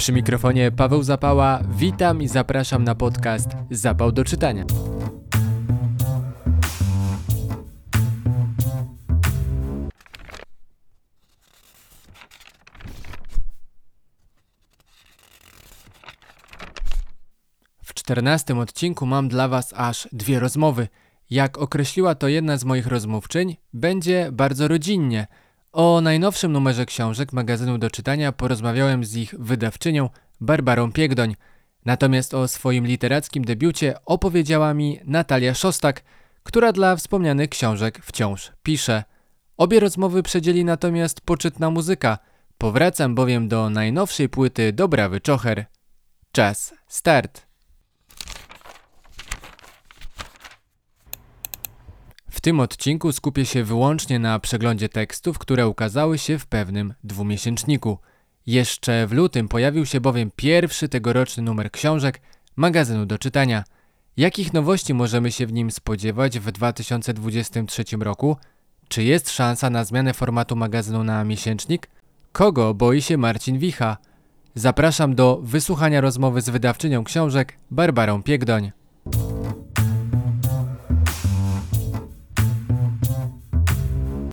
Przy mikrofonie Paweł Zapała, witam i zapraszam na podcast Zapał do czytania. W czternastym odcinku mam dla Was aż dwie rozmowy. Jak określiła to jedna z moich rozmówczyń, będzie bardzo rodzinnie. O najnowszym numerze książek magazynu do czytania porozmawiałem z ich wydawczynią Barbarą Piegdoń. Natomiast o swoim literackim debiucie opowiedziała mi Natalia Szostak, która dla wspomnianych książek wciąż pisze. Obie rozmowy przedzieli natomiast poczytna muzyka. Powracam bowiem do najnowszej płyty Dobrawy Czocher. Czas start. W tym odcinku skupię się wyłącznie na przeglądzie tekstów, które ukazały się w pewnym dwumiesięczniku. Jeszcze w lutym pojawił się bowiem pierwszy tegoroczny numer książek magazynu do czytania. Jakich nowości możemy się w nim spodziewać w 2023 roku? Czy jest szansa na zmianę formatu magazynu na miesięcznik? Kogo boi się Marcin Wicha? Zapraszam do wysłuchania rozmowy z wydawczynią książek Barbarą Piegdoń.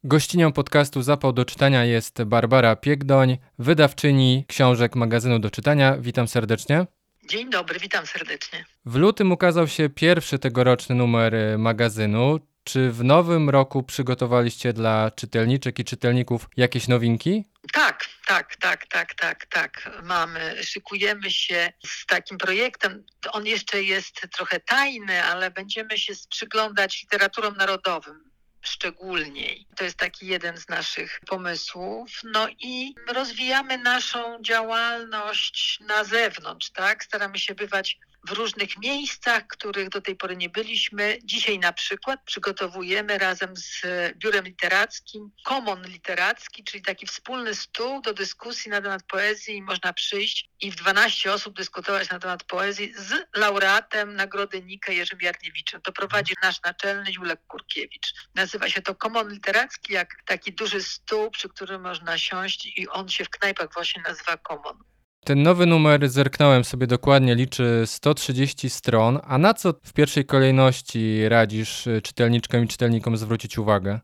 Gościnią podcastu Zapał do czytania jest Barbara Piegdoń, wydawczyni książek magazynu do czytania. Witam serdecznie. Dzień dobry, witam serdecznie. W lutym ukazał się pierwszy tegoroczny numer y, magazynu. Czy w nowym roku przygotowaliście dla czytelniczek i czytelników jakieś nowinki? Tak, tak, tak, tak, tak, tak. Mamy, szykujemy się z takim projektem. On jeszcze jest trochę tajny, ale będziemy się przyglądać literaturom narodowym szczególniej. To jest taki jeden z naszych pomysłów. No i rozwijamy naszą działalność na zewnątrz, tak? Staramy się bywać w różnych miejscach, których do tej pory nie byliśmy. Dzisiaj na przykład przygotowujemy razem z Biurem Literackim komon literacki, czyli taki wspólny stół do dyskusji na temat poezji. Można przyjść i w 12 osób dyskutować na temat poezji z laureatem Nagrody Nika Jerzym Jarniewiczem. To prowadzi nasz naczelny Julek Kurkiewicz. Nazywa się to komon literacki, jak taki duży stół, przy którym można siąść i on się w knajpach właśnie nazywa komon. Ten nowy numer, zerknąłem sobie dokładnie, liczy 130 stron. A na co w pierwszej kolejności radzisz y, czytelniczkom i czytelnikom zwrócić uwagę?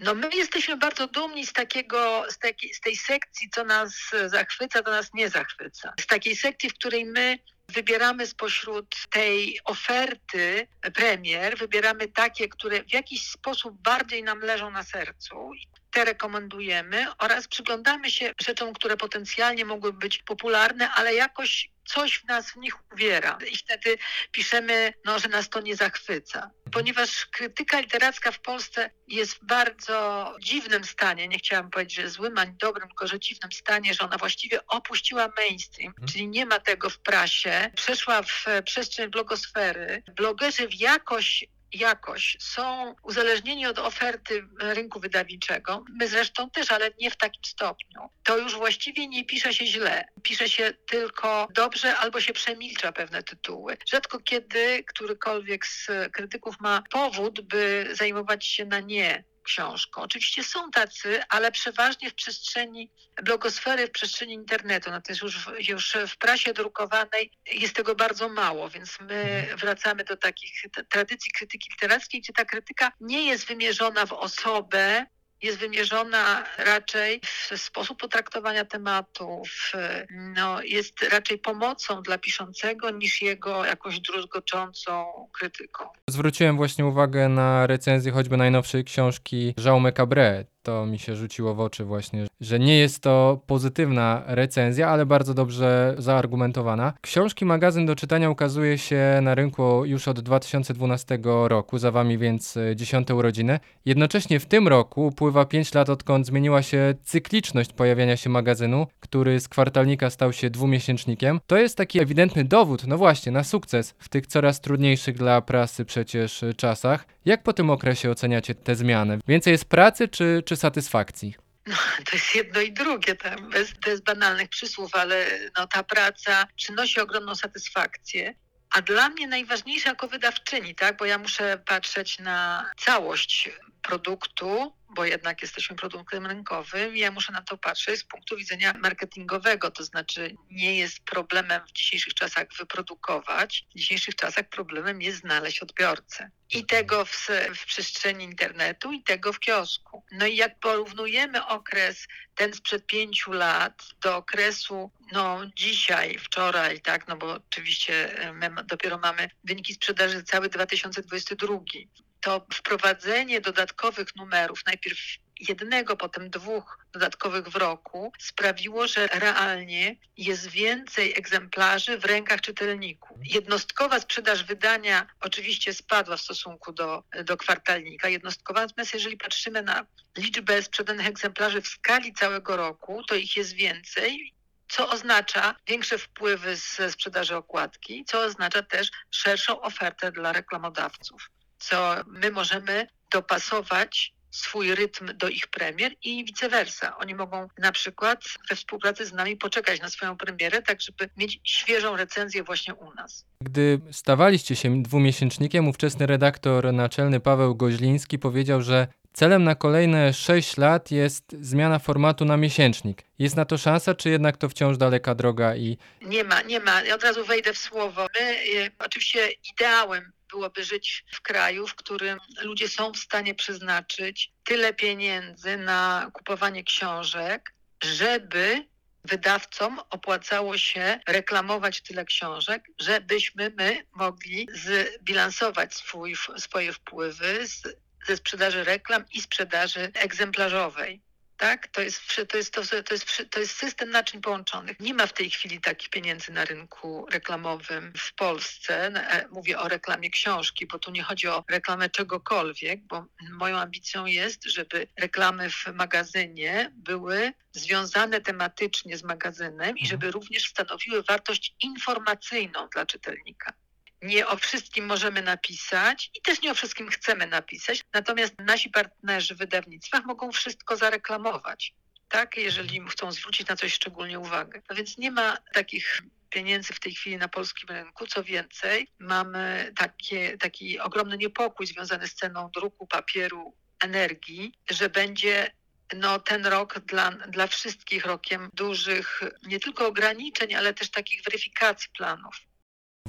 No my jesteśmy bardzo dumni z takiego, z, taki, z tej sekcji, co nas zachwyca, co nas nie zachwyca. Z takiej sekcji, w której my wybieramy spośród tej oferty premier, wybieramy takie, które w jakiś sposób bardziej nam leżą na sercu te rekomendujemy oraz przyglądamy się rzeczom, które potencjalnie mogłyby być popularne, ale jakoś coś w nas w nich uwiera. I wtedy piszemy, no, że nas to nie zachwyca. Ponieważ krytyka literacka w Polsce jest w bardzo dziwnym stanie, nie chciałam powiedzieć, że złym ani dobrym, tylko że dziwnym stanie, że ona właściwie opuściła mainstream, hmm. czyli nie ma tego w prasie, przeszła w przestrzeń blogosfery. Blogerzy w jakoś jakoś są uzależnieni od oferty rynku wydawniczego. My zresztą też, ale nie w takim stopniu. To już właściwie nie pisze się źle. Pisze się tylko dobrze albo się przemilcza pewne tytuły. Rzadko kiedy którykolwiek z krytyków ma powód, by zajmować się na nie książką. Oczywiście są tacy, ale przeważnie w przestrzeni blogosfery, w przestrzeni internetu. No to jest już, w, już w prasie drukowanej jest tego bardzo mało, więc my mhm. wracamy do takich tradycji krytyki literackiej, gdzie ta krytyka nie jest wymierzona w osobę, jest wymierzona raczej w sposób potraktowania tematu, w, no, jest raczej pomocą dla piszącego niż jego jakąś druzgoczącą krytyką. Zwróciłem właśnie uwagę na recenzję choćby najnowszej książki Jaume Cabré, to mi się rzuciło w oczy właśnie, że nie jest to pozytywna recenzja, ale bardzo dobrze zaargumentowana. Książki magazyn do czytania ukazuje się na rynku już od 2012 roku, za wami więc dziesiąte urodziny. Jednocześnie w tym roku upływa 5 lat odkąd zmieniła się cykliczność pojawiania się magazynu, który z kwartalnika stał się dwumiesięcznikiem. To jest taki ewidentny dowód, no właśnie, na sukces w tych coraz trudniejszych dla prasy przecież czasach. Jak po tym okresie oceniacie te zmiany? Więcej jest pracy czy, czy satysfakcji? No, to jest jedno i drugie, tam, bez, bez banalnych przysłów, ale no, ta praca przynosi ogromną satysfakcję. A dla mnie najważniejsza jako wydawczyni, tak, bo ja muszę patrzeć na całość produktu, bo jednak jesteśmy produktem rynkowym ja muszę na to patrzeć z punktu widzenia marketingowego, to znaczy nie jest problemem w dzisiejszych czasach wyprodukować, w dzisiejszych czasach problemem jest znaleźć odbiorcę. I tego w, w przestrzeni internetu, i tego w kiosku. No i jak porównujemy okres ten sprzed pięciu lat do okresu, no dzisiaj, wczoraj, tak, no bo oczywiście my dopiero mamy wyniki sprzedaży cały 2022, to wprowadzenie dodatkowych numerów, najpierw jednego, potem dwóch dodatkowych w roku, sprawiło, że realnie jest więcej egzemplarzy w rękach czytelników. Jednostkowa sprzedaż wydania oczywiście spadła w stosunku do, do kwartalnika. Jednostkowa, natomiast jeżeli patrzymy na liczbę sprzedanych egzemplarzy w skali całego roku, to ich jest więcej co oznacza większe wpływy ze sprzedaży okładki, co oznacza też szerszą ofertę dla reklamodawców, co my możemy dopasować swój rytm do ich premier i vice versa. Oni mogą na przykład we współpracy z nami poczekać na swoją premierę, tak żeby mieć świeżą recenzję właśnie u nas. Gdy stawaliście się dwumiesięcznikiem, ówczesny redaktor naczelny Paweł Goźliński powiedział, że celem na kolejne 6 lat jest zmiana formatu na miesięcznik. Jest na to szansa, czy jednak to wciąż daleka droga i... Nie ma, nie ma. Ja od razu wejdę w słowo. My, y, oczywiście ideałem byłoby żyć w kraju, w którym ludzie są w stanie przeznaczyć tyle pieniędzy na kupowanie książek, żeby wydawcom opłacało się reklamować tyle książek, żebyśmy my mogli zbilansować swój, swoje wpływy z, ze sprzedaży reklam i sprzedaży egzemplarzowej tak? To jest, to, jest, to, to, jest, to jest system naczyń połączonych. Nie ma w tej chwili takich pieniędzy na rynku reklamowym w Polsce. E, mówię o reklamie książki, bo tu nie chodzi o reklamę czegokolwiek, bo moją ambicją jest, żeby reklamy w magazynie były związane tematycznie z magazynem i mhm. żeby również stanowiły wartość informacyjną dla czytelnika nie o wszystkim możemy napisać i też nie o wszystkim chcemy napisać, natomiast nasi partnerzy w wydawnictwach mogą wszystko zareklamować, tak, jeżeli chcą zwrócić na coś szczególnie uwagę. No więc nie ma takich pieniędzy w tej chwili na polskim rynku. Co więcej, mamy takie, taki ogromny niepokój związany z ceną druku, papieru, energii, że będzie no, ten rok dla, dla wszystkich rokiem dużych nie tylko ograniczeń, ale też takich weryfikacji planów.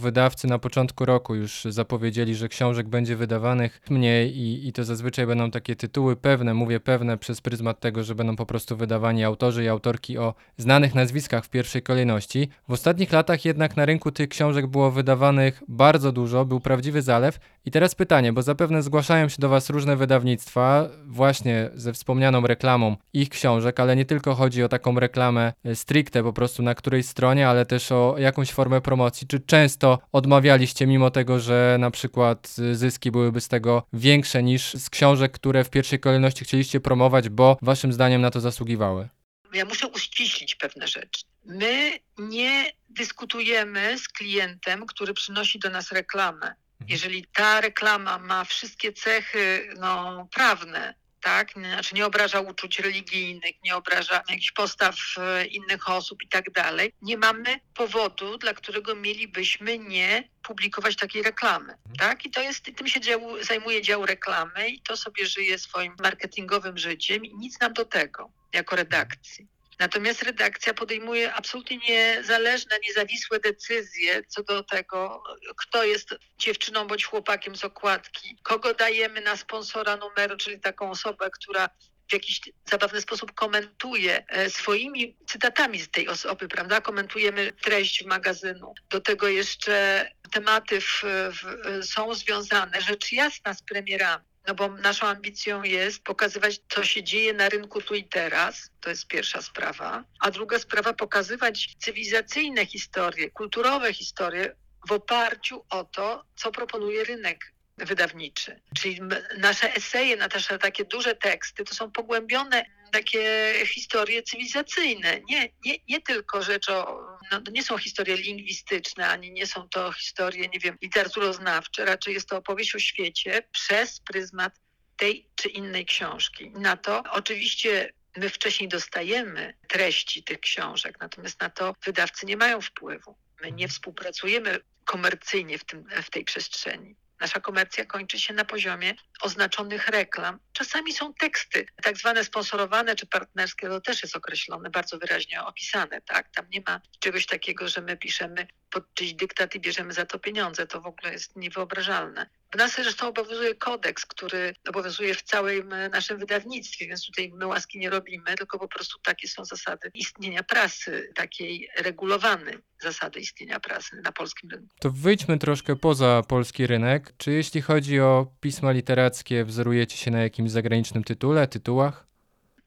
Wydawcy na początku roku już zapowiedzieli, że książek będzie wydawanych mniej i, i to zazwyczaj będą takie tytuły pewne, mówię pewne przez pryzmat tego, że będą po prostu wydawani autorzy i autorki o znanych nazwiskach w pierwszej kolejności. W ostatnich latach jednak na rynku tych książek było wydawanych bardzo dużo, był prawdziwy zalew. I teraz pytanie, bo zapewne zgłaszają się do Was różne wydawnictwa, właśnie ze wspomnianą reklamą ich książek, ale nie tylko chodzi o taką reklamę stricte po prostu na której stronie, ale też o jakąś formę promocji. Czy często to odmawialiście, mimo tego, że na przykład zyski byłyby z tego większe niż z książek, które w pierwszej kolejności chcieliście promować, bo waszym zdaniem na to zasługiwały? Ja muszę uściślić pewne rzeczy. My nie dyskutujemy z klientem, który przynosi do nas reklamę. Mhm. Jeżeli ta reklama ma wszystkie cechy no, prawne, tak? Znaczy nie obraża uczuć religijnych, nie obraża jakichś postaw e, innych osób i tak dalej. Nie mamy powodu, dla którego mielibyśmy nie publikować takiej reklamy, mhm. tak? I to jest, tym się dział, zajmuje dział reklamy i to sobie żyje swoim marketingowym życiem i nic nam do tego jako redakcji. Natomiast redakcja podejmuje absolutnie niezależne, niezawisłe decyzje co do tego, kto jest dziewczyną bądź chłopakiem z okładki, kogo dajemy na sponsora numeru, czyli taką osobę, która w jakiś zabawny sposób komentuje e, swoimi cytatami z tej osoby, prawda? Komentujemy treść magazynu. Do tego jeszcze tematy w, w, są związane, rzecz jasna, z premierami. No bo naszą ambicją jest pokazywać, co się dzieje na rynku tu i teraz. To jest pierwsza sprawa. A druga sprawa, pokazywać cywilizacyjne historie, kulturowe historie w oparciu o to, co proponuje rynek wydawniczy. Czyli nasze eseje, nasze takie duże teksty to są pogłębione takie historie cywilizacyjne. Nie, nie, nie tylko rzecz o, no, nie są historie lingwistyczne, ani nie są to historie, nie wiem, literaturoznawcze, raczej jest to opowieść o świecie przez pryzmat tej czy innej książki. Na to oczywiście my wcześniej dostajemy treści tych książek, natomiast na to wydawcy nie mają wpływu. My nie współpracujemy komercyjnie w, tym, w tej przestrzeni. Nasza komercja kończy się na poziomie oznaczonych reklam. Czasami są teksty, tak zwane sponsorowane czy partnerskie, to też jest określone, bardzo wyraźnie opisane, tak? Tam nie ma czegoś takiego, że my piszemy pod czyjś dyktat i bierzemy za to pieniądze. To w ogóle jest niewyobrażalne. W nas zresztą obowiązuje kodeks, który obowiązuje w całym e, naszym wydawnictwie, więc tutaj my łaski nie robimy, tylko po prostu takie są zasady istnienia prasy, takiej regulowane zasady istnienia prasy na polskim rynku. To wyjdźmy troszkę poza polski rynek. Czy jeśli chodzi o pisma literackie, wzorujecie się na jakimś zagranicznym tytule, tytułach?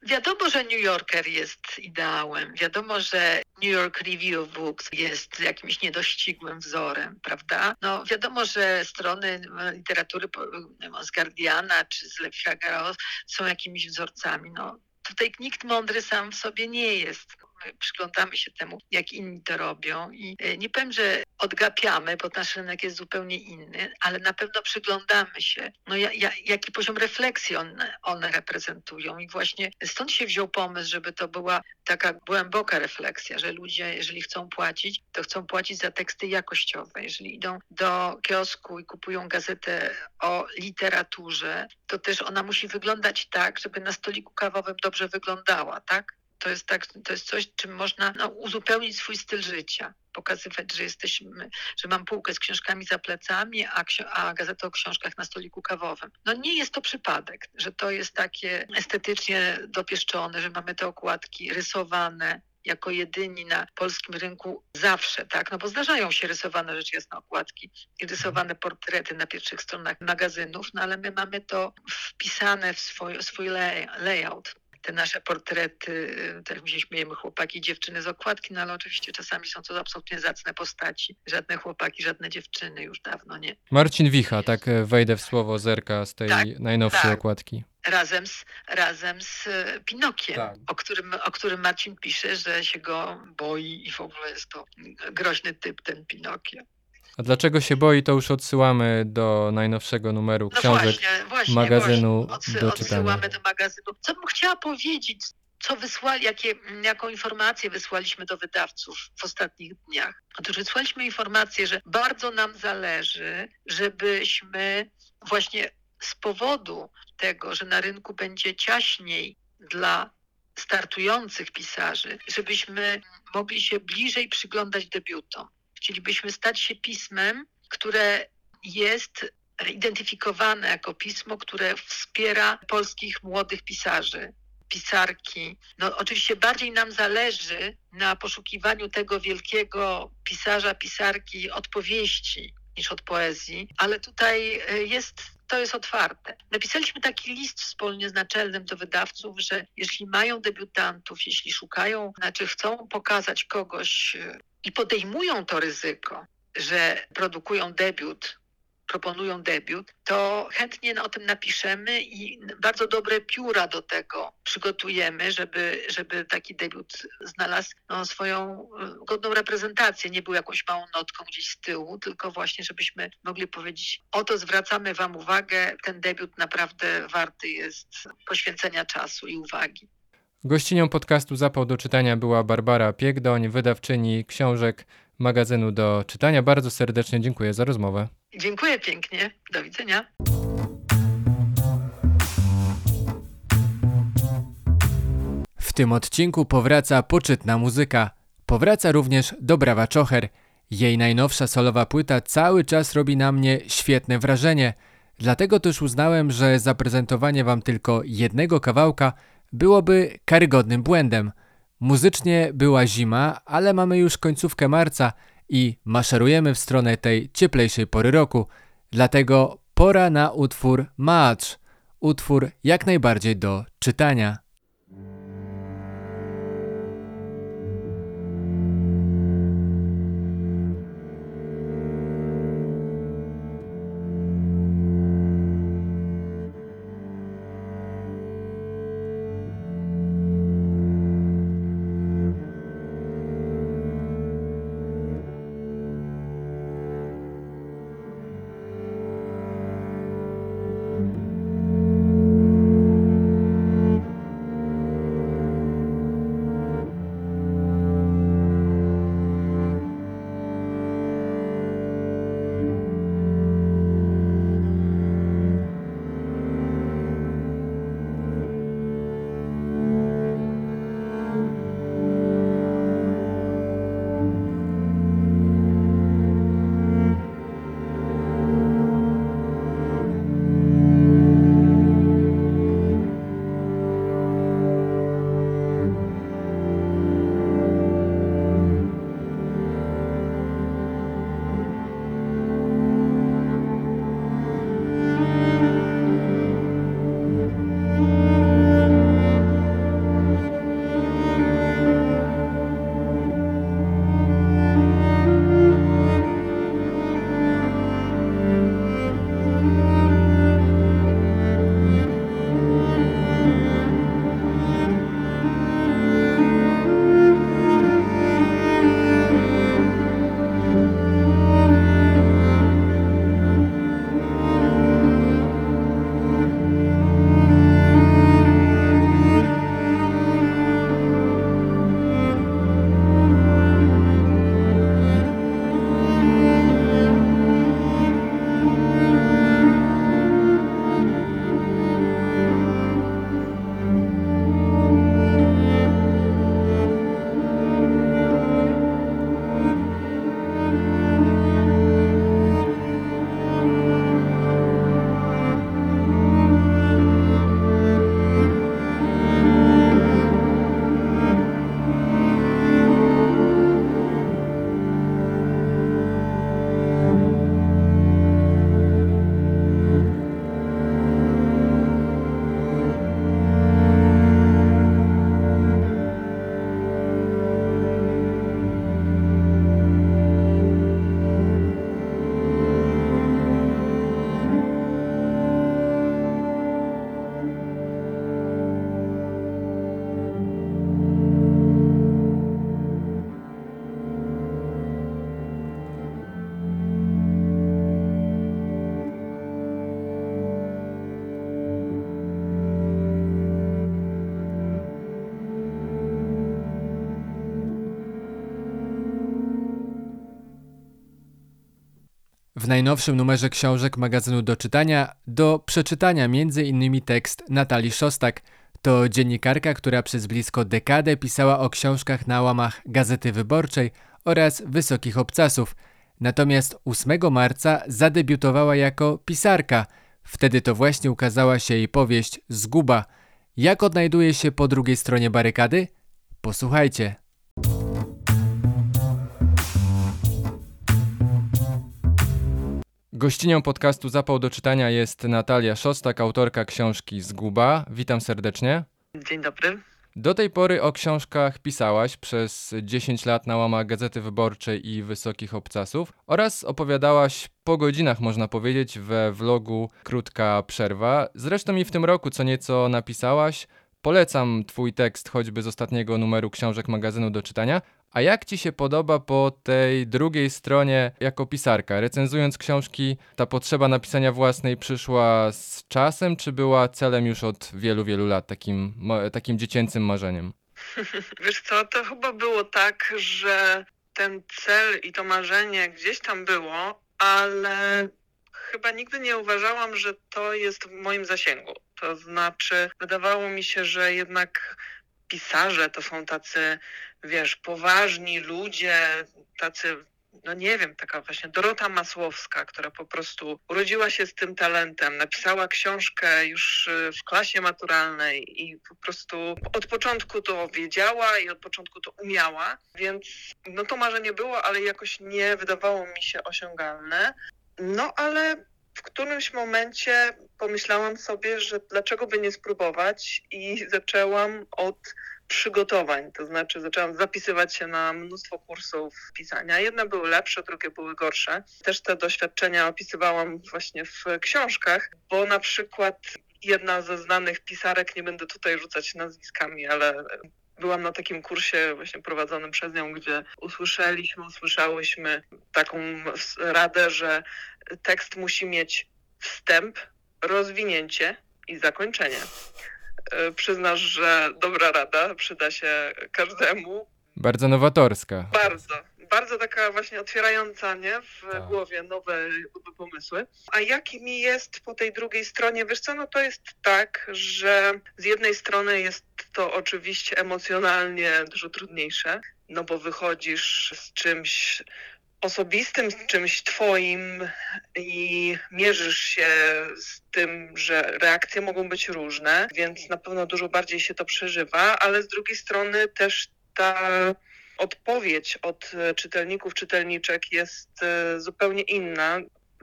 Wiadomo, że New Yorker jest ideałem. Wiadomo, że New York Review of Books jest jakimś niedościgłym wzorem, prawda? No wiadomo, że strony literatury z Guardiana czy z Le Figaro są jakimiś wzorcami. No, tutaj nikt mądry sam w sobie nie jest. My przyglądamy się temu, jak inni to robią i e, nie powiem, że odgapiamy, bo nasz rynek jest zupełnie inny, ale na pewno przyglądamy się, no ja, ja, jaki poziom refleksji one, one reprezentują i właśnie stąd się wziął pomysł, żeby to była taka głęboka refleksja, że ludzie, jeżeli chcą płacić, to chcą płacić za teksty jakościowe. Jeżeli idą do kiosku i kupują gazetę o literaturze, to też ona musi wyglądać tak, żeby na stoliku kawowym dobrze wyglądała, tak? To jest, tak, to jest coś, czym można no, uzupełnić swój styl życia. Pokazywać, że jesteśmy, że mam półkę z książkami za plecami, a, a gazetę o książkach na stoliku kawowym. No nie jest to przypadek, że to jest takie estetycznie dopieszczone, że mamy te okładki rysowane, jako jedyni na polskim rynku zawsze, tak? No bo zdarzają się rysowane rzecz okładki i rysowane portrety na pierwszych stronach magazynów, no ale my mamy to wpisane w swój, swój layout te nasze portrety, tak mi się śmiejemy, chłopaki i dziewczyny z okładki, no ale oczywiście czasami są to absolutnie zacne postaci. Żadne chłopaki, żadne dziewczyny już dawno nie. Marcin Wicha, tak e, wejdę w słowo zerka z tej Tak, najnowszej tak. okładki. Razem z, razem z e, Pinokiem, Tak. o, którym, o którym Marcin pisze, że się go boi i w ogóle jest to groźny typ ten Pinokio. A dlaczego się boi, to już odsyłamy do najnowszego numeru No książek. właśnie, właśnie, magazynu właśnie. do Odsyłamy czytania. do magazynu. Co bym chciała powiedzieć, co wysłali, jakie, jaką informację wysłaliśmy do wydawców w ostatnich dniach? Otóż wysłaliśmy informację, że bardzo nam zależy, żebyśmy właśnie z powodu tego, że na rynku będzie ciaśniej dla startujących pisarzy, żebyśmy mogli się bliżej przyglądać debiutom. Chcielibyśmy stać się pismem, które jest identyfikowane jako pismo, które wspiera polskich młodych pisarzy, pisarki. No, oczywiście bardziej nam zależy na poszukiwaniu tego wielkiego pisarza, pisarki od powieści niż od poezji, ale tutaj e, jest, to jest otwarte. Napisaliśmy taki list wspólnie z naczelnym do wydawców, że jeśli mają debiutantów, jeśli szukają, znaczy chcą pokazać kogoś e, i podejmują to ryzyko, że produkują debiut, proponują debiut, to chętnie o tym napiszemy i bardzo dobre pióra do tego przygotujemy, żeby, żeby taki debiut znalazł no, swoją y, godną reprezentację, nie był jakąś małą notką gdzieś z tyłu, tylko właśnie, żebyśmy mogli powiedzieć, oto zwracamy Wam uwagę, ten debiut naprawdę warty jest poświęcenia czasu i uwagi. Gościnią podcastu Zapał do czytania była Barbara Piegdoń, wydawczyni książek magazynu do czytania. Bardzo serdecznie dziękuję za rozmowę. Dziękuję pięknie. Do widzenia. W tym odcinku powraca poczytna muzyka. Powraca również Dobrawa Czocher. Jej najnowsza solowa płyta cały czas robi na mnie świetne wrażenie. Dlatego też uznałem, że zaprezentowanie wam tylko jednego kawałka byłoby karygodnym błędem. Muzycznie była zima, ale mamy już końcówkę marca i maszerujemy w stronę tej cieplejszej pory roku. Dlatego pora na utwór Match. Utwór jak najbardziej do czytania. W najnowszym numerze książek magazynu do czytania do przeczytania m.in. tekst Natalii Szostak. To dziennikarka, która przez blisko dekadę pisała o książkach na łamach Gazety Wyborczej oraz Wysokich Obcasów. Natomiast 8 marca zadebiutowała jako pisarka. Wtedy to właśnie ukazała się jej powieść Zguba. Jak odnajduje się po drugiej stronie barykady? Posłuchajcie. Gościnią podcastu Zapał do czytania jest Natalia Szostak, autorka książki Zguba. Witam serdecznie. Dzień dobry. Do tej pory o książkach pisałaś przez 10 lat na łamach Gazety Wyborczej i Wysokich Obcasów oraz opowiadałaś po godzinach, można powiedzieć, we vlogu Krótka Przerwa. Zresztą i w tym roku co nieco napisałaś. Polecam twój tekst choćby z ostatniego numeru książek magazynu do czytania. A jak ci się podoba po tej drugiej stronie jako pisarka? Recenzując książki, ta potrzeba napisania własnej przyszła z czasem, czy była celem już od wielu, wielu lat, takim, takim dziecięcym marzeniem? Wiesz co, to chyba było tak, że ten cel i to marzenie gdzieś tam było, ale chyba nigdy nie uważałam, że to jest w moim zasięgu. To znaczy, wydawało mi się, że jednak pisarze to są tacy, wiesz, poważni ludzie, tacy, no nie wiem, taka właśnie Dorota Masłowska, która po prostu urodziła się z tym talentem, napisała książkę już y, w klasie maturalnej i po prostu od początku to wiedziała i od początku to umiała, więc no to marzenie było, ale jakoś nie wydawało mi się osiągalne. No ale w którymś momencie pomyślałam sobie, że dlaczego by nie spróbować i zaczęłam od przygotowań, to znaczy zaczęłam zapisywać się na mnóstwo kursów pisania. Jedne były lepsze, drugie były gorsze. Też te doświadczenia opisywałam właśnie w książkach, bo na przykład jedna ze znanych pisarek, nie będę tutaj rzucać nazwiskami, ale byłam na takim kursie właśnie prowadzonym przez nią, gdzie usłyszeliśmy, usłyszałyśmy taką radę, że tekst musi mieć wstęp, rozwinięcie i zakończenie. E, Przyznasz, że dobra rada przyda się każdemu. Bardzo nowatorska. Bardzo, bardzo taka właśnie otwierająca, nie? W Tak. głowie nowe, pomysły. A jakimi jest po tej drugiej stronie? Wiesz co, no to jest tak, że z jednej strony jest to oczywiście emocjonalnie dużo trudniejsze, no bo wychodzisz z czymś osobistym, z czymś twoim i mierzysz się z tym, że reakcje mogą być różne, więc na pewno dużo bardziej się to przeżywa, ale z drugiej strony też ta odpowiedź od czytelników, czytelniczek jest e, zupełnie inna.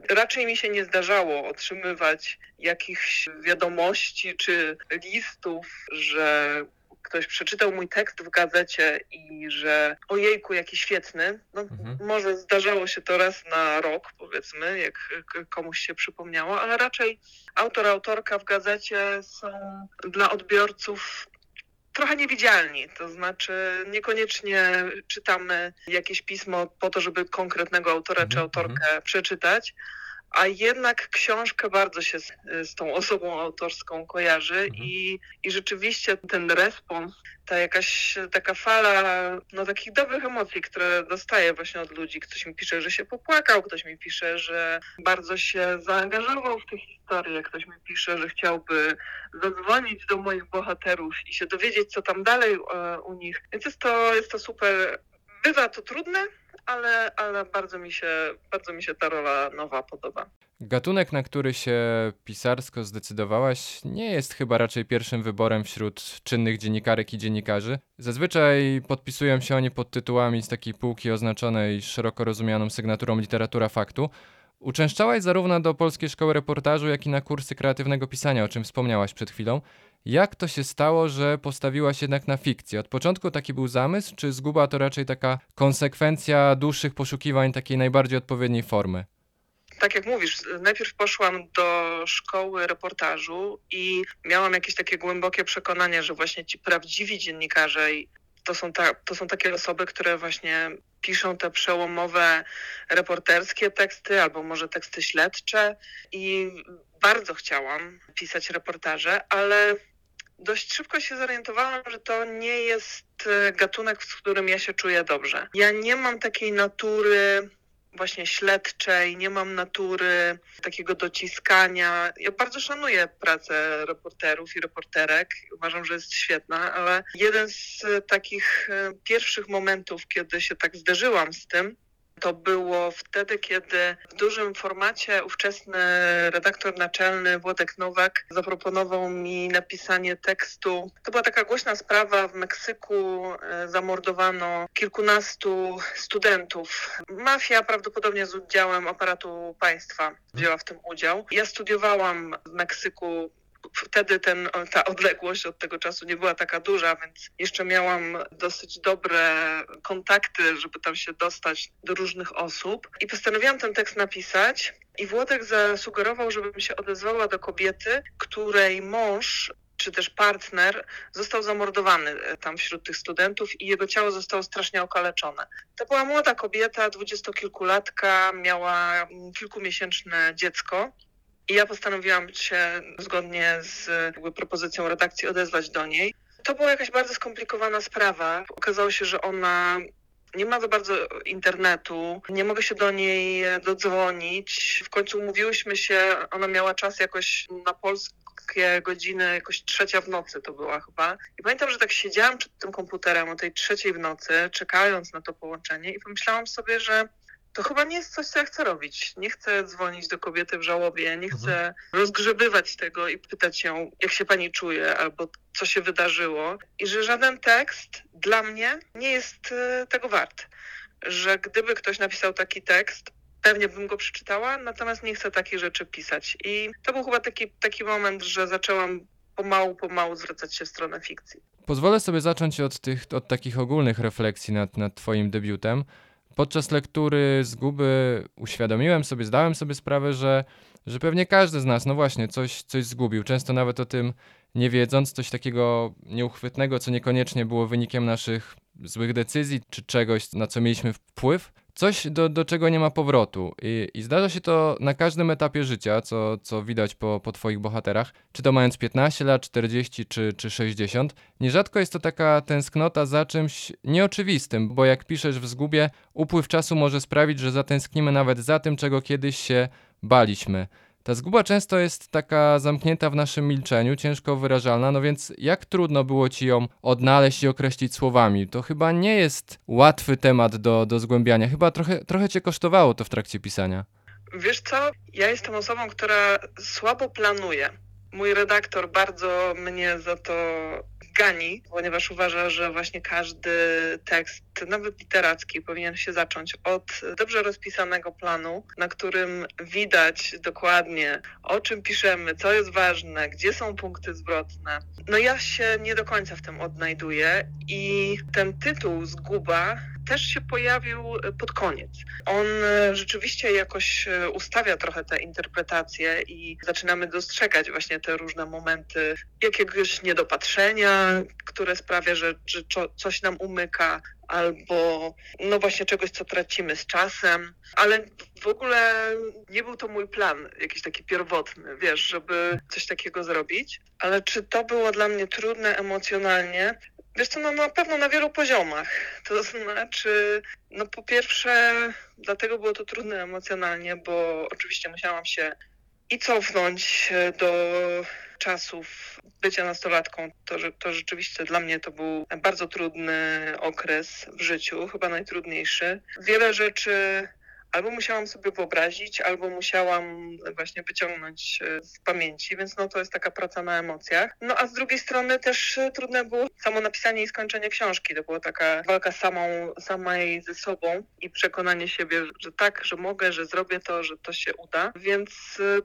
Raczej mi się nie zdarzało otrzymywać jakichś wiadomości czy listów, że ktoś przeczytał mój tekst w gazecie i że ojejku, jaki świetny. No, Mhm. Może zdarzało się to raz na rok, powiedzmy, jak komuś się przypomniało, ale raczej autor, autorka w gazecie są dla odbiorców trochę niewidzialni. To znaczy niekoniecznie czytamy jakieś pismo po to, żeby konkretnego autora czy Mhm, autorkę przeczytać, a jednak książkę bardzo się z, z tą osobą autorską kojarzy Mhm. i, i rzeczywiście ten respons, ta jakaś taka fala no, takich dobrych emocji, które dostaję właśnie od ludzi. Ktoś mi pisze, że się popłakał, ktoś mi pisze, że bardzo się zaangażował w tę historię, ktoś mi pisze, że chciałby zadzwonić do moich bohaterów i się dowiedzieć, co tam dalej e, u nich. Więc jest to, jest to super. Bywa to trudne, ale, ale bardzo, mi się, bardzo mi się ta rola nowa podoba. Gatunek, na który się pisarsko zdecydowałaś, nie jest chyba raczej pierwszym wyborem wśród czynnych dziennikarek i dziennikarzy. Zazwyczaj podpisują się oni pod tytułami z takiej półki oznaczonej szeroko rozumianą sygnaturą literatura faktu. Uczęszczałaś zarówno do Polskiej Szkoły Reportażu, jak i na kursy kreatywnego pisania, o czym wspomniałaś przed chwilą. Jak to się stało, że postawiłaś jednak na fikcję? Od początku taki był zamysł, czy zguba to raczej taka konsekwencja dłuższych poszukiwań takiej najbardziej odpowiedniej formy? tak jak mówisz, najpierw poszłam do szkoły reportażu i miałam jakieś takie głębokie przekonanie, że właśnie ci prawdziwi dziennikarze to są, ta, to są takie osoby, które właśnie piszą te przełomowe reporterskie teksty albo może teksty śledcze i bardzo chciałam pisać reportaże, ale dość szybko się zorientowałam, że to nie jest e, gatunek, w którym ja się czuję dobrze. Ja nie mam takiej natury właśnie śledczej, nie mam natury takiego dociskania. Ja bardzo szanuję pracę reporterów i reporterek. Uważam, że jest świetna, ale jeden z takich e, pierwszych momentów, kiedy się tak zderzyłam z tym, to było wtedy, kiedy w dużym formacie ówczesny redaktor naczelny Włodek Nowak zaproponował mi napisanie tekstu. To była taka głośna sprawa w Meksyku. e, Zamordowano kilkunastu studentów. Mafia prawdopodobnie z udziałem aparatu państwa wzięła w tym udział. Ja studiowałam w Meksyku wtedy ten, ta odległość od tego czasu nie była taka duża, więc jeszcze miałam dosyć dobre kontakty, żeby tam się dostać do różnych osób. I postanowiłam ten tekst napisać. I Włodek zasugerował, żebym się odezwała do kobiety, której mąż czy też partner został zamordowany e, tam wśród tych studentów i jego ciało zostało strasznie okaleczone. To była młoda kobieta, dwudziestokilkulatka, miała mm, kilkumiesięczne dziecko. I ja postanowiłam się zgodnie z jakby, propozycją redakcji odezwać do niej. To była jakaś bardzo skomplikowana sprawa. Okazało się, że ona nie ma za bardzo internetu, nie mogę się do niej dodzwonić. W końcu umówiłyśmy się, ona miała czas jakoś na polskie godziny, jakoś trzecia w nocy to była chyba. I pamiętam, że tak siedziałam przed tym komputerem o tej trzeciej w nocy, czekając na to połączenie i pomyślałam sobie, że to chyba nie jest coś, co ja chcę robić. Nie chcę dzwonić do kobiety w żałobie, nie chcę rozgrzebywać tego i pytać ją, jak się pani czuje, albo co się wydarzyło. I że żaden tekst dla mnie nie jest e, tego wart. Że gdyby ktoś napisał taki tekst, pewnie bym go przeczytała, natomiast nie chcę takich rzeczy pisać. I to był chyba taki, taki moment, że zaczęłam pomału, pomału zwracać się w stronę fikcji. Pozwolę sobie zacząć od tych, od takich ogólnych refleksji nad, nad twoim debiutem. Podczas lektury Zguby uświadomiłem sobie, zdałem sobie sprawę, że, że pewnie każdy z nas, no właśnie, coś, coś zgubił. Często nawet o tym nie wiedząc, coś takiego nieuchwytnego, co niekoniecznie było wynikiem naszych złych decyzji, czy czegoś, na co mieliśmy wpływ. Coś, do, do czego nie ma powrotu. I, I zdarza się to na każdym etapie życia, co, co widać po, po Twoich bohaterach. Czy to mając 15 lat, 40 czy, czy 60. Nierzadko jest to taka tęsknota za czymś nieoczywistym, bo jak piszesz w zgubie, upływ czasu może sprawić, że zatęsknimy nawet za tym, czego kiedyś się baliśmy. Ta zguba często jest taka zamknięta w naszym milczeniu, ciężko wyrażalna, no więc jak trudno było ci ją odnaleźć i określić słowami? To chyba nie jest łatwy temat do, do zgłębiania. Chyba trochę, trochę cię kosztowało to w trakcie pisania. Wiesz co? Ja jestem osobą, która słabo planuje. Mój redaktor bardzo mnie za to gani, ponieważ uważa, że właśnie każdy tekst, nawet literacki, powinien się zacząć od dobrze rozpisanego planu, na którym widać dokładnie, o czym piszemy, co jest ważne, gdzie są punkty zwrotne. No ja się nie do końca w tym odnajduję i ten tytuł Zguba też się pojawił pod koniec. On e, rzeczywiście jakoś e, ustawia trochę te interpretacje i zaczynamy dostrzegać właśnie te różne momenty jakiegoś niedopatrzenia, które sprawia, że, że coś nam umyka, albo no właśnie czegoś, co tracimy z czasem, ale w ogóle nie był to mój plan, jakiś taki pierwotny, wiesz, żeby coś takiego zrobić. Ale czy to było dla mnie trudne emocjonalnie? Wiesz co, no na pewno na wielu poziomach. To znaczy, no po pierwsze, dlatego było to trudne emocjonalnie, bo oczywiście musiałam się i cofnąć e, do czasów bycia nastolatką. To, to rzeczywiście dla mnie to był bardzo trudny okres w życiu, chyba najtrudniejszy. Wiele rzeczy albo musiałam sobie wyobrazić, albo musiałam właśnie wyciągnąć e, z pamięci, więc no to jest taka praca na emocjach. No a z drugiej strony też e, trudne było samo napisanie i skończenie książki. To była taka walka samą, samej ze sobą i przekonanie siebie, że tak, że mogę, że zrobię to, że to się uda. Więc e,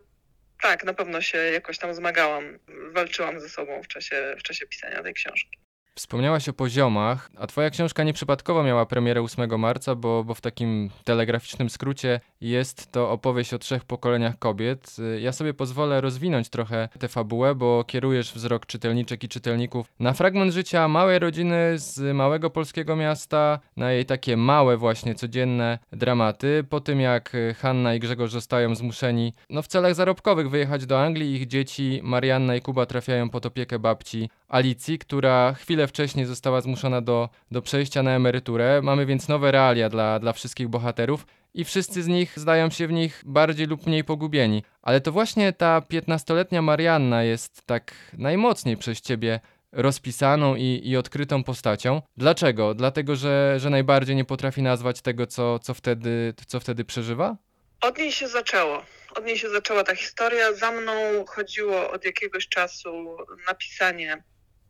tak, na pewno się jakoś tam zmagałam, walczyłam ze sobą w czasie, w czasie pisania tej książki. Wspomniałaś o poziomach, a twoja książka nieprzypadkowo miała premierę 8 marca, bo, bo w takim telegraficznym skrócie jest to opowieść o trzech pokoleniach kobiet. Y, Ja sobie pozwolę rozwinąć trochę tę fabułę, bo kierujesz wzrok czytelniczek i czytelników na fragment życia małej rodziny z małego polskiego miasta, na jej takie małe właśnie codzienne dramaty. Po tym jak Hanna i Grzegorz zostają zmuszeni no, w celach zarobkowych wyjechać do Anglii, ich dzieci Marianna i Kuba trafiają pod opiekę babci Alicji, która chwilę wcześniej została zmuszona do, do przejścia na emeryturę. Mamy więc nowe realia dla, dla wszystkich bohaterów. I wszyscy z nich zdają się w nich bardziej lub mniej pogubieni. Ale to właśnie ta 15-letnia Marianna jest tak najmocniej przez ciebie rozpisaną i, i odkrytą postacią. Dlaczego? Dlatego, że, że najbardziej nie potrafi nazwać tego, co, co, wtedy, co wtedy przeżywa? Od niej się zaczęło. Od niej się zaczęła ta historia. Za mną chodziło od jakiegoś czasu napisanie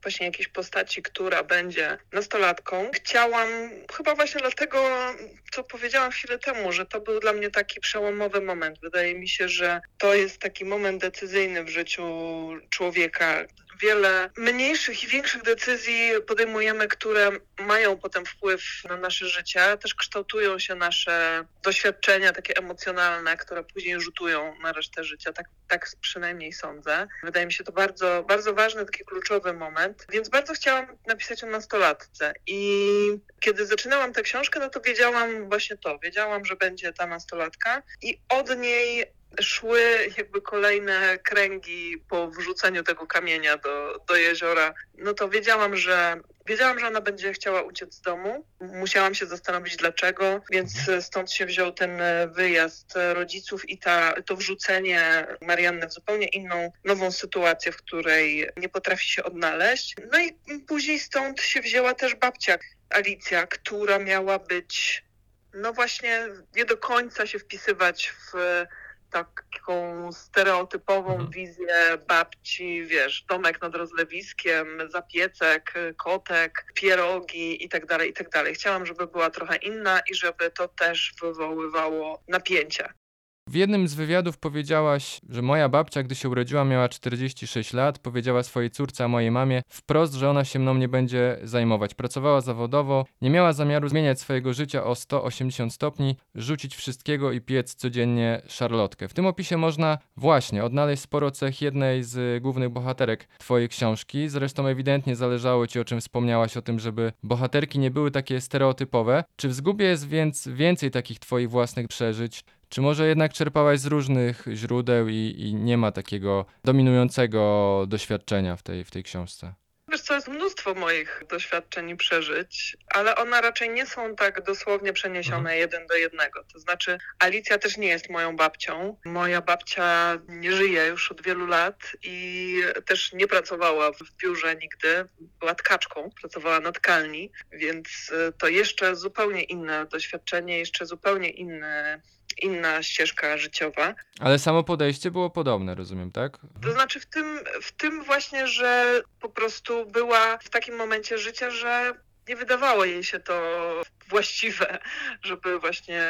właśnie jakiejś postaci, która będzie nastolatką. Chciałam, chyba właśnie dlatego, co powiedziałam chwilę temu, że to był dla mnie taki przełomowy moment. Wydaje mi się, że to jest taki moment decyzyjny w życiu człowieka. Wiele mniejszych i większych decyzji podejmujemy, które mają potem wpływ na nasze życie, też kształtują się nasze doświadczenia takie emocjonalne, które później rzutują na resztę życia. Tak, tak przynajmniej sądzę. Wydaje mi się to bardzo, bardzo ważny, taki kluczowy moment, więc bardzo chciałam napisać o nastolatce. I kiedy zaczynałam tę książkę, no to wiedziałam właśnie to. Wiedziałam, że będzie ta nastolatka i od niej szły jakby kolejne kręgi po wrzuceniu tego kamienia do, do jeziora. No to wiedziałam, że wiedziałam, że ona będzie chciała uciec z domu. Musiałam się zastanowić dlaczego, więc stąd się wziął ten wyjazd rodziców i ta, to wrzucenie Marianny w zupełnie inną, nową sytuację, w której nie potrafi się odnaleźć. No i później stąd się wzięła też babcia Alicja, która miała być no właśnie nie do końca się wpisywać w taką stereotypową Mhm. wizję babci, wiesz, domek nad rozlewiskiem, zapiecek, kotek, pierogi i tak dalej, i tak dalej. Chciałam, żeby była trochę inna i żeby to też wywoływało napięcia. W jednym z wywiadów powiedziałaś, że moja babcia, gdy się urodziła, miała 46 lat. Powiedziała swojej córce, a mojej mamie wprost, że ona się mną nie będzie zajmować. Pracowała zawodowo, nie miała zamiaru zmieniać swojego życia o 180 stopni, rzucić wszystkiego i piec codziennie szarlotkę. W tym opisie można właśnie odnaleźć sporo cech jednej z głównych bohaterek twojej książki. Zresztą ewidentnie zależało ci, o czym wspomniałaś, o tym, żeby bohaterki nie były takie stereotypowe. Czy w zgubie jest więc więcej takich twoich własnych przeżyć? Czy może jednak czerpałaś z różnych źródeł i, i nie ma takiego dominującego doświadczenia w tej, w tej książce? Wiesz co, jest mnóstwo moich doświadczeń i przeżyć, ale one raczej nie są tak dosłownie przeniesione jeden do jednego. To znaczy, Alicja też nie jest moją babcią. Moja babcia nie żyje już od wielu lat i też nie pracowała w biurze nigdy. Była tkaczką, pracowała na tkalni, więc y, to jeszcze zupełnie inne doświadczenie, jeszcze zupełnie inny, inna ścieżka życiowa. Ale samo podejście było podobne, rozumiem, tak? To znaczy w tym, w tym właśnie, że po prostu była w takim momencie życia, że nie wydawało jej się to właściwe, żeby właśnie.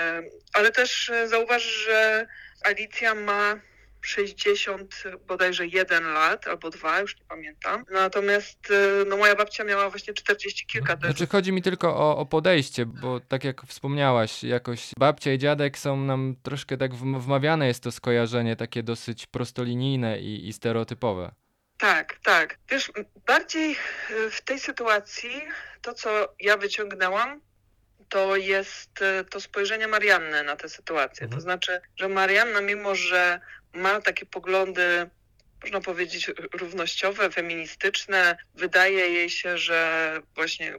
Ale też e, zauważ, że Alicja ma 60 bodajże jeden lat albo dwa, już nie pamiętam. Natomiast e, no, moja babcia miała właśnie 40 kilka też. Znaczy chodzi mi tylko o, o podejście, bo tak jak wspomniałaś, jakoś babcia i dziadek są nam troszkę tak wm- wmawiane jest to skojarzenie takie dosyć prostolinijne i, i stereotypowe. Tak, tak. Wiesz, bardziej y, w tej sytuacji to, co ja wyciągnęłam, to jest y, to spojrzenie Marianny na tę sytuację. Mhm. To znaczy, że Marianna, mimo że ma takie poglądy, można powiedzieć, równościowe, feministyczne, wydaje jej się, że właśnie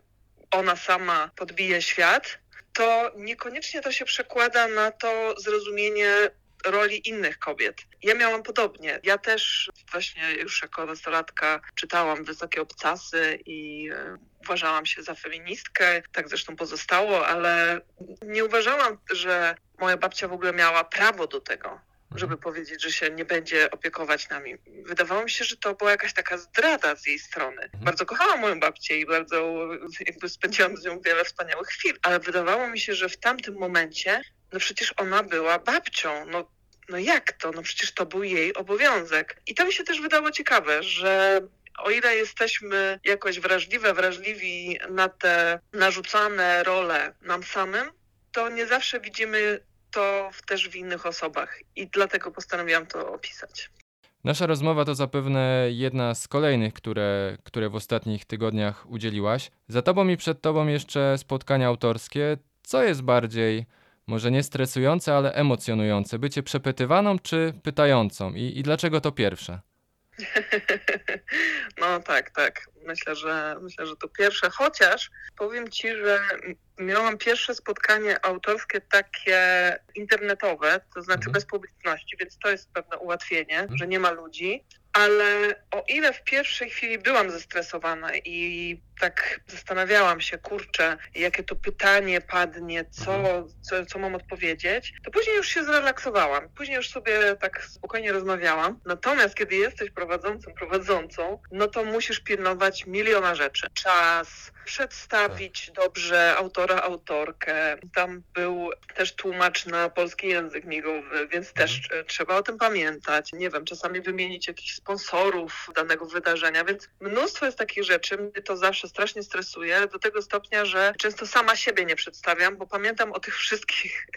ona sama podbije świat, to niekoniecznie to się przekłada na to zrozumienie roli innych kobiet. Ja miałam podobnie. Ja też właśnie już jako nastolatka czytałam Wysokie Obcasy i e, uważałam się za feministkę. Tak zresztą pozostało, ale nie uważałam, że moja babcia w ogóle miała prawo do tego, żeby powiedzieć, że się nie będzie opiekować nami. Wydawało mi się, że to była jakaś taka zdrada z jej strony. Bardzo kochałam moją babcię i bardzo jakby spędziłam z nią wiele wspaniałych chwil, ale wydawało mi się, że w tamtym momencie, no przecież ona była babcią. No, no jak to? No przecież to był jej obowiązek. I to mi się też wydało ciekawe, że o ile jesteśmy jakoś wrażliwe, wrażliwi na te narzucane role nam samym, to nie zawsze widzimy to też w innych osobach i dlatego postanowiłam to opisać. Nasza rozmowa to zapewne jedna z kolejnych, które, które w ostatnich tygodniach udzieliłaś. Za tobą i przed tobą jeszcze spotkania autorskie. Co jest bardziej, może nie stresujące, ale emocjonujące? Bycie przepytywaną czy pytającą? I, i dlaczego to pierwsze? No tak, tak. Myślę, że myślę, że to pierwsze, chociaż powiem ci, że miałam pierwsze spotkanie autorskie takie internetowe, to znaczy Mhm. bez publiczności, więc to jest pewne ułatwienie, że nie ma ludzi. Ale o ile w pierwszej chwili byłam zestresowana i tak zastanawiałam się, kurczę, jakie to pytanie padnie, co, co, co mam odpowiedzieć, to później już się zrelaksowałam. Później już sobie tak spokojnie rozmawiałam. Natomiast kiedy jesteś prowadzącym, prowadzącą, no to musisz pilnować miliona rzeczy. Czas, przedstawić dobrze autora, autorkę. Tam był też tłumacz na polski język migowy, więc też e, trzeba o tym pamiętać. Nie wiem, czasami wymienić jakichś sponsorów danego wydarzenia, więc mnóstwo jest takich rzeczy. Mnie to zawsze strasznie stresuje, do tego stopnia, że często sama siebie nie przedstawiam, bo pamiętam o tych wszystkich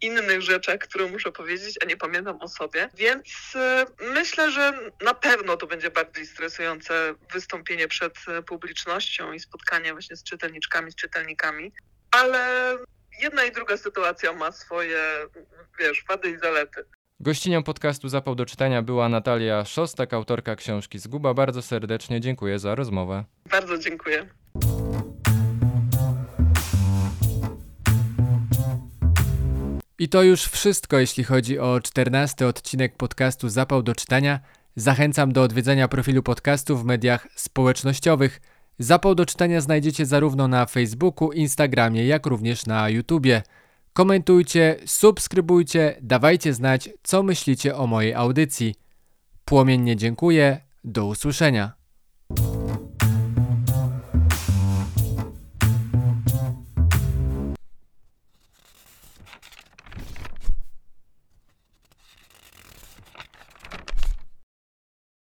innych rzeczach, które muszę powiedzieć, a nie pamiętam o sobie. Więc e, myślę, że na pewno to będzie bardziej stresujące wystąpienie przed e, publicznością i spotkanie właśnie z czytelniczkami, z czytelnikami. Ale jedna i druga sytuacja ma swoje, wiesz, wady i zalety. Gościnią podcastu Zapał do czytania była Natalia Szostak, autorka książki Zguba. Bardzo serdecznie dziękuję za rozmowę. Bardzo dziękuję. I to już wszystko, jeśli chodzi o 14 odcinek podcastu Zapał do czytania. Zachęcam do odwiedzenia profilu podcastu w mediach społecznościowych. Zapał do czytania znajdziecie zarówno na Facebooku, Instagramie, jak również na YouTubie. Komentujcie, subskrybujcie, dawajcie znać, co myślicie o mojej audycji. Płomiennie dziękuję, do usłyszenia.